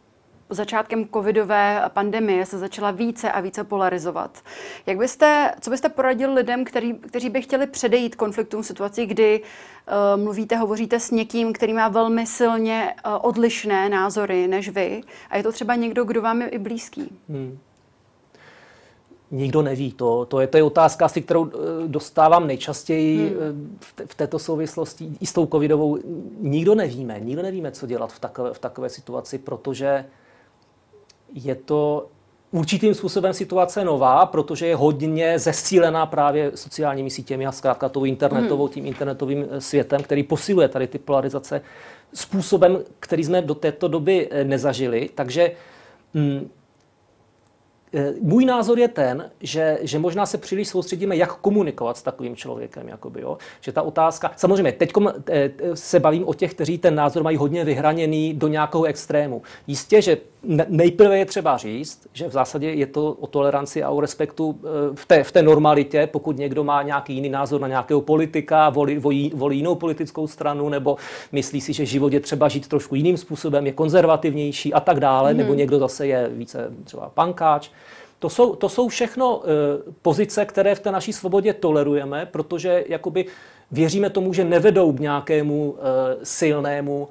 začátkem covidové pandemie se začala více a více polarizovat. Jak byste, co byste poradil lidem, který, kteří by chtěli předejít konfliktům situací, kdy uh, mluvíte, hovoříte s někým, který má velmi silně uh, odlišné názory než vy a je to třeba někdo, kdo vám je i blízký? Hmm.
Nikdo neví. To, to, je, to je otázka, asi, kterou eh, dostávám nejčastěji hmm. v, v této souvislosti i s tou covidovou. Nikdo nevíme. Nikdo nevíme, co dělat v takové, v takové situaci, protože je to určitým způsobem situace nová, protože je hodně zesílená právě sociálními sítěmi a zkrátka tou internetovou, hmm. tím internetovým eh, světem, který posiluje tady ty polarizace způsobem, který jsme do této doby eh, nezažili. Takže mm, Eh, můj názor je ten, že, že možná se příliš soustředíme, jak komunikovat s takovým člověkem. Jakoby, jo? Že ta otázka, samozřejmě, teď se bavím o těch, kteří ten názor mají hodně vyhraněný do nějakého extrému. Jistě, že nejprve je třeba říct, že v zásadě je to o toleranci a o respektu eh, v té, v té normalitě, pokud někdo má nějaký jiný názor na nějakého politika, volí, volí, volí jinou politickou stranu, nebo myslí si, že život je třeba žít trošku jiným způsobem, je konzervativnější a tak dále, mm. nebo někdo zase je více třeba pankáč. To jsou, to jsou všechno uh, pozice, které v té naší svobodě tolerujeme, protože jakoby věříme tomu, že nevedou k nějakému uh, silnému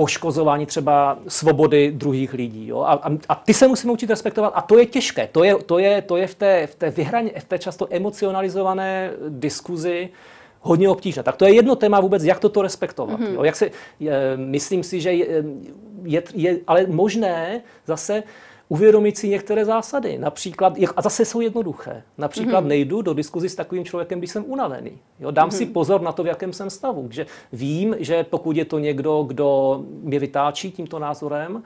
poškozování třeba svobody druhých lidí. Jo? A, a, a ty se musíme učit respektovat a to je těžké. To je, to je, to je v té, v té vyhraně, v té často emocionalizované diskuzi hodně obtížné. Tak to je jedno téma vůbec, jak toto respektovat. Mm-hmm. Jo? Jak se, je, myslím si, že je, je, je ale možné zase uvědomit si některé zásady. Například, a zase jsou jednoduché. Například mm-hmm. nejdu do diskuzi s takovým člověkem, když jsem unavený. Jo, dám mm-hmm. si pozor na to, v jakém jsem stavu. Že vím, že pokud je to někdo, kdo mě vytáčí tímto názorem,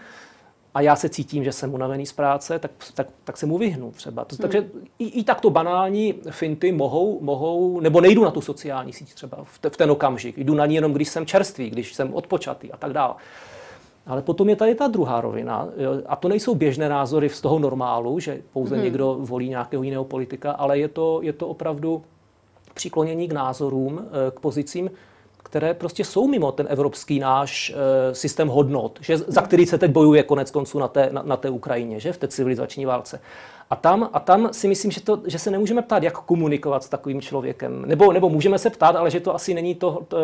a já se cítím, že jsem unavený z práce, tak, tak, tak se mu vyhnu třeba. To, hmm. Takže i, i takto banální finty mohou, mohou, nebo nejdu na tu sociální síť třeba v, te, v ten okamžik. Jdu na ní jenom, když jsem čerstvý, když jsem odpočatý a tak dále. Ale potom je tady ta druhá rovina. A to nejsou běžné názory z toho normálu, že pouze hmm. někdo volí nějakého jiného politika, ale je to, je to opravdu přiklonění k názorům, eh, k pozicím, které prostě jsou mimo ten evropský náš e, systém hodnot, že, za který se teď bojuje konec konců na té, na, na té Ukrajině, že v té civilizační válce. A tam, a tam si myslím, že, to, že se nemůžeme ptát, jak komunikovat s takovým člověkem. Nebo, nebo můžeme se ptát, ale že to asi není to, to,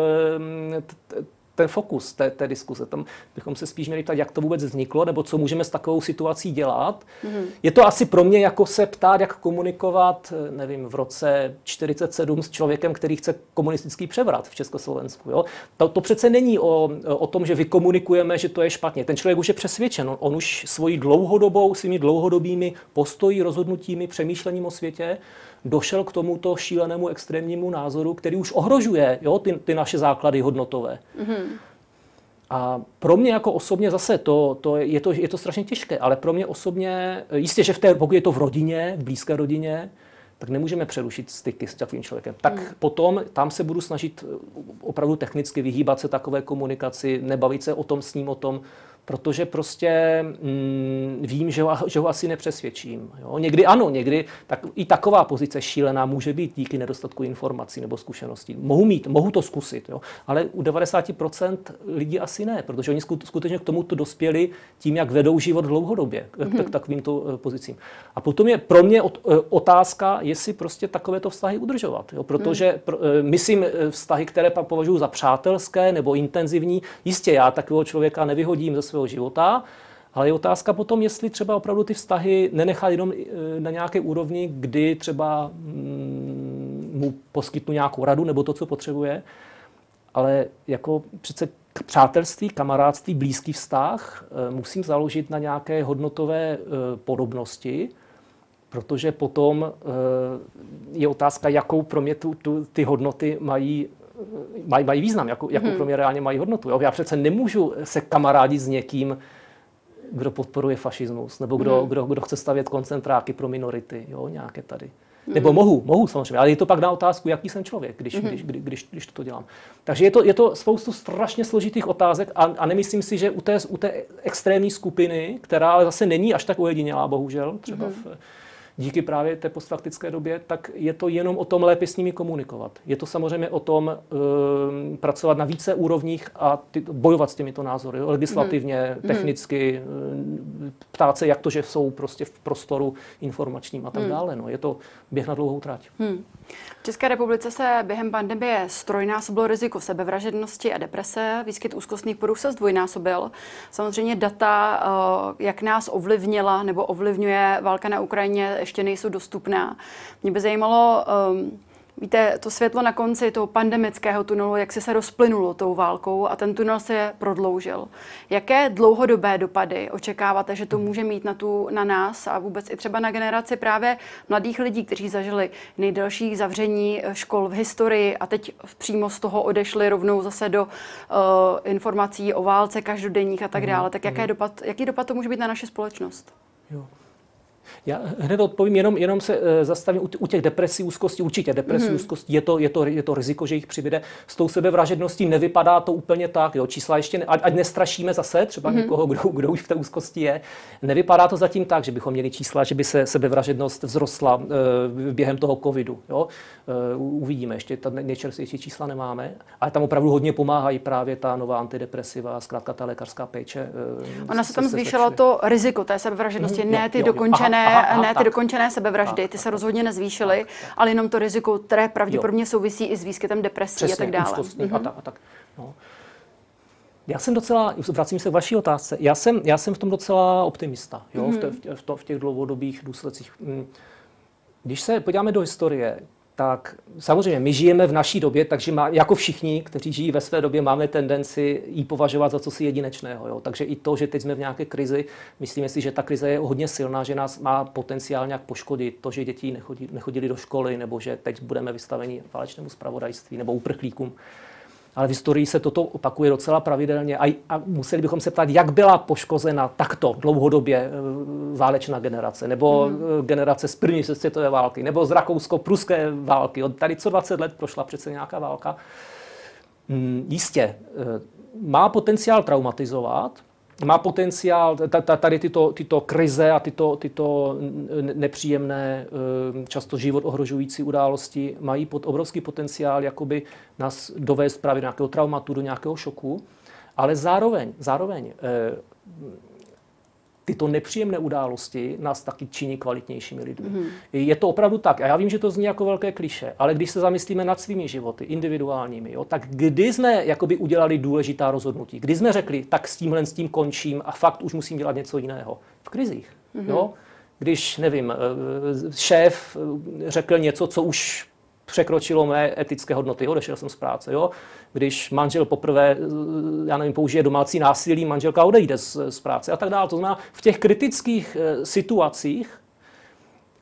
to ten fokus té, té diskuse. Tam bychom se spíš měli ptát, jak to vůbec vzniklo, nebo co můžeme s takovou situací dělat. Mm-hmm. Je to asi pro mě jako se ptát, jak komunikovat, nevím, v roce 47 s člověkem, který chce komunistický převrat v Československu. Jo? To, to přece není o, o tom, že vykomunikujeme, že to je špatně. Ten člověk už je přesvědčen. On, on už svojí dlouhodobou, svými dlouhodobými postojí, rozhodnutími, přemýšlením o světě došel k tomuto šílenému extrémnímu názoru, který už ohrožuje jo, ty, ty naše základy hodnotové. Mm-hmm. A pro mě jako osobně zase to, to, je, to, je to strašně těžké, ale pro mě osobně, jistě, že v té, pokud je to v rodině, v blízké rodině, tak nemůžeme přerušit styky s takovým člověkem. Tak hmm. potom tam se budu snažit opravdu technicky vyhýbat se takové komunikaci, nebavit se o tom s ním, o tom, protože prostě mm, vím, že ho, že ho asi nepřesvědčím. Jo? Někdy ano, někdy tak, i taková pozice šílená může být díky nedostatku informací nebo zkušeností. Mohu mít, mohu to zkusit, jo? ale u 90% lidí asi ne, protože oni skutečně k tomuto dospěli tím, jak vedou život dlouhodobě mm-hmm. k takovýmto eh, pozicím. A potom je pro mě eh, otázka, jestli prostě takovéto vztahy udržovat. Jo? Protože mm. myslím vztahy, které pak považuji za přátelské nebo intenzivní, jistě já takového člověka nevyhodím ze svého života, ale je otázka potom, jestli třeba opravdu ty vztahy nenechat jenom eh, na nějaké úrovni, kdy třeba mm, mu poskytnu nějakou radu nebo to, co potřebuje, ale jako přece přátelství, kamarádství, blízký vztah eh, musím založit na nějaké hodnotové eh, podobnosti, protože potom je otázka, jakou pro mě tu, tu, ty hodnoty mají mají, mají význam, jakou, jakou hmm. pro mě reálně mají hodnotu. Jo? Já přece nemůžu se kamarádit s někým, kdo podporuje fašismus, nebo kdo, hmm. kdo, kdo chce stavět koncentráky pro minority, jo, nějaké tady. Hmm. Nebo mohu, mohu samozřejmě, ale je to pak na otázku, jaký jsem člověk, když, hmm. když, když, když, když to dělám. Takže je to, je to spoustu strašně složitých otázek a, a nemyslím si, že u té, u té extrémní skupiny, která ale zase není až tak ojedinělá, bohužel, třeba hmm. v, díky právě té postfaktické době, tak je to jenom o tom lépe s nimi komunikovat. Je to samozřejmě o tom um, pracovat na více úrovních a ty, bojovat s těmito názory, legislativně, mm. technicky, mm. ptát se, jak to, že jsou prostě v prostoru informačním a tak mm. dále. No, je to běh na dlouhou trať. Mm.
V České republice se během pandemie strojnásobilo riziko sebevražednosti a deprese. Výskyt úzkostných poruch se zdvojnásobil. Samozřejmě data, eh, jak nás ovlivnila nebo ovlivňuje válka na Ukrajině, ještě nejsou dostupná. Mě by zajímalo, um, Víte, to světlo na konci toho pandemického tunelu, jak se se rozplynulo tou válkou a ten tunel se prodloužil. Jaké dlouhodobé dopady očekáváte, že to může mít na, tu, na nás a vůbec i třeba na generaci právě mladých lidí, kteří zažili nejdelší zavření škol v historii a teď přímo z toho odešli rovnou zase do uh, informací o válce každodenních a tak mhm, dále. Tak jaké mhm. dopad, jaký dopad to může být na naši společnost? Jo.
Já hned odpovím, jenom, jenom se uh, zastavím u, u těch depresí, úzkosti, určitě depresí, mm. úzkosti, je to, je, to, je to riziko, že jich přibyde. S tou sebevražedností nevypadá to úplně tak, jo, čísla ještě, ne, ať, ať nestrašíme zase třeba mm. někoho, kdo, kdo už v té úzkosti je. Nevypadá to zatím tak, že bychom měli čísla, že by se sebevražednost vzrostla uh, během toho covidu. Jo. Uh, uvidíme, ještě ta nejčerstvější čísla nemáme, ale tam opravdu hodně pomáhají právě ta nová antidepresiva, zkrátka ta lékařská péče.
Uh, Ona se tam zvýšila to riziko té sebevražednosti, mm, ne ty jo, dokončené aha, aha, ne ty tak. dokončené sebevraždy, ty se rozhodně nezvýšily, ale jenom to riziko, které pravděpodobně jo. souvisí i s výskytem depresí Přesně, a tak dále.
Mm-hmm. A tak, a tak. No. Já jsem docela, vracím se k vaší otázce, já jsem, já jsem v tom docela optimista, jo, mm-hmm. v, mhm. te, v, to, v těch dlouhodobých důsledcích. Mm. Když se podíváme do historie, tak samozřejmě my žijeme v naší době, takže má, jako všichni, kteří žijí ve své době, máme tendenci ji považovat za co si jedinečného. Jo? Takže i to, že teď jsme v nějaké krizi, myslíme si, že ta krize je hodně silná, že nás má potenciál nějak poškodit. To, že děti nechodili do školy, nebo že teď budeme vystaveni válečnému spravodajství nebo uprchlíkům ale v historii se toto opakuje docela pravidelně a, a museli bychom se ptát, jak byla poškozena takto dlouhodobě e, válečná generace, nebo. E, generace z první světové války, nebo z rakousko-pruské války. Od tady co 20 let prošla přece nějaká válka. Hmm, jistě, e, má potenciál traumatizovat, má potenciál, tady tyto, tyto krize a tyto, tyto nepříjemné, eh, často život ohrožující události mají pod obrovský potenciál jakoby nás dovést právě do nějakého traumatu, do nějakého šoku, ale zároveň, zároveň eh, tyto nepříjemné události nás taky činí kvalitnějšími lidmi. Mm. Je to opravdu tak. A já vím, že to zní jako velké kliše, ale když se zamyslíme nad svými životy, individuálními, jo, tak kdy jsme jakoby udělali důležitá rozhodnutí? Kdy jsme řekli, tak s tímhle s tím končím a fakt už musím dělat něco jiného? V krizích. Mm. Jo? Když, nevím, eh, šéf eh, řekl něco, co už překročilo mé etické hodnoty, odešel jsem z práce. Jo? Když manžel poprvé, já nevím, použije domácí násilí, manželka odejde z, z práce a tak dále. To znamená, v těch kritických eh, situacích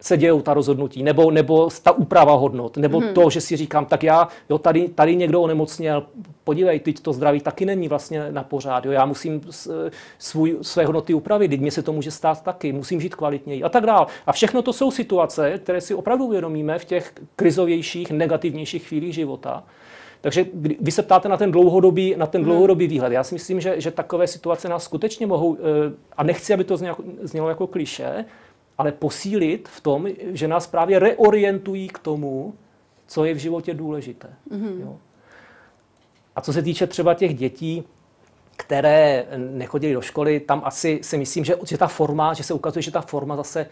se dějou ta rozhodnutí, nebo, nebo ta úprava hodnot, nebo hmm. to, že si říkám, tak já, jo, tady, tady někdo onemocněl, podívej, teď to zdraví taky není vlastně na pořád, jo, já musím svůj, své hodnoty upravit, teď mě se to může stát taky, musím žít kvalitněji a tak dále. A všechno to jsou situace, které si opravdu uvědomíme v těch krizovějších, negativnějších chvílích života, Takže vy se ptáte na ten dlouhodobý, na ten hmm. dlouhodobý výhled. Já si myslím, že, že takové situace nás skutečně mohou, eh, a nechci, aby to znělo, znělo jako kliše, ale posílit v tom, že nás právě reorientují k tomu, co je v životě důležité. Mm-hmm. Jo. A co se týče třeba těch dětí, které nechodili do školy, tam asi si myslím, že, že ta forma, že se ukazuje, že ta forma zase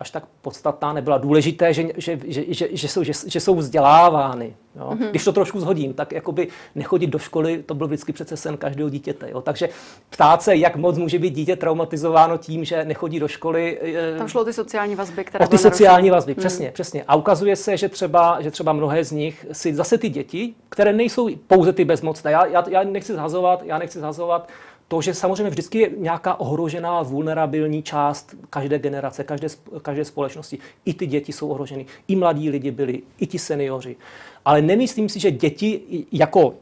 až tak podstatná nebyla. Důležité, že, že, že, že, že, jsou, že, že jsou vzdělávány. Jo? Mm-hmm. Když to trošku zhodím, tak jakoby nechodit do školy, to byl vždycky přece sen každého dítěte. Jo? Takže ptát se, jak moc může být dítě traumatizováno tím, že nechodí do školy.
Tam šlo o ty sociální vazby, které
O ty sociální vazby, mm. přesně, přesně. A ukazuje se, že třeba, že třeba mnohé z nich si zase ty děti, které nejsou pouze ty bezmocné, já, já, já nechci zhazovat, já nechci zhazovat to, že samozřejmě vždycky je nějaká ohrožená, vulnerabilní část každé generace, každé, každé společnosti. I ty děti jsou ohroženy, i mladí lidi byli, i ti seniori. Ale nemyslím si, že děti jako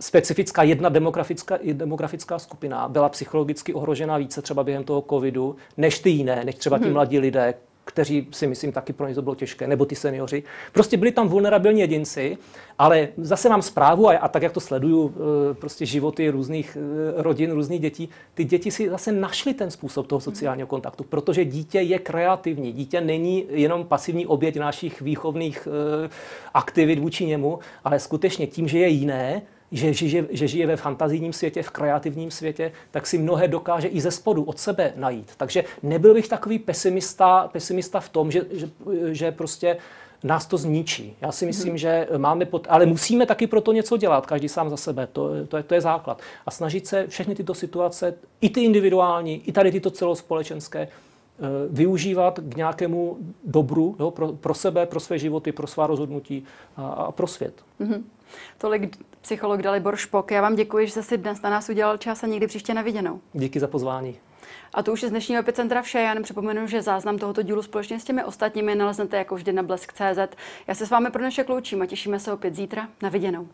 specifická jedna demografická, demografická skupina byla psychologicky ohrožena více třeba během toho covidu, než ty jiné, než třeba ti hmm. mladí lidé, kteří si myslím taky pro ně to bylo těžké, nebo ty seniori. Prostě byli tam vulnerabilní jedinci, ale zase mám zprávu a, a tak, jak to sleduju, e, prostě životy různých e, rodin, různých dětí, ty děti si zase našli ten způsob toho sociálního kontaktu, protože dítě je kreativní. Dítě není jenom pasivní oběť našich výchovných e, aktivit vůči němu, ale skutečně tím, že je jiné, že, že, že žije ve fantazijním světě, v kreativním světě, tak si mnohé dokáže i ze spodu od sebe najít. Takže nebyl bych takový pesimista, pesimista v tom, že, že, že prostě nás to zničí. Já si myslím, hmm. že máme, pot... ale musíme taky pro to něco dělat, každý sám za sebe, to, to, je, to je základ. A snažit se všechny tyto situace, i ty individuální, i tady tyto celospolečenské, eh, využívat k nějakému dobru jo, pro, pro sebe, pro své životy, pro svá rozhodnutí a, a pro svět. Mm-hmm.
Tolik psycholog Dalibor Špok. Já vám děkuji, že jste si dnes na nás udělal čas a někdy příště na viděnou.
Díky za pozvání.
A to už je z dnešního epicentra vše. Já jenom připomenu, že záznam tohoto dílu společně s těmi ostatními naleznete jako vždy na blesk.cz. Já se s vámi pro dnešek loučím a těšíme se opět zítra. Na viděnou.